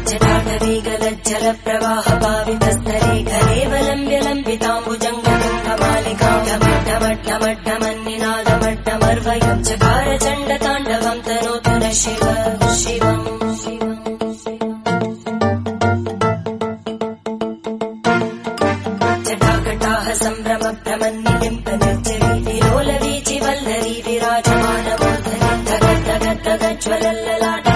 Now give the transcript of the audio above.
लज्जराटवेगलज्जल प्रवाह पावितस्तरे घरेवलम्ब्य लम्बिताम्बुजङ्गम् कमालिकामड्ढमड्ढमड्ढमन्निनादमड्ढमर्वयं चकारचण्डताण्डवम् तनोतु न शिव शिवम् जटाकटाः सम्भ्रम भ्रमन्निलिम्बलज्जरी विरोलवीचि वल्लरी विराजमानबोधनी तगज्वलल्ललाट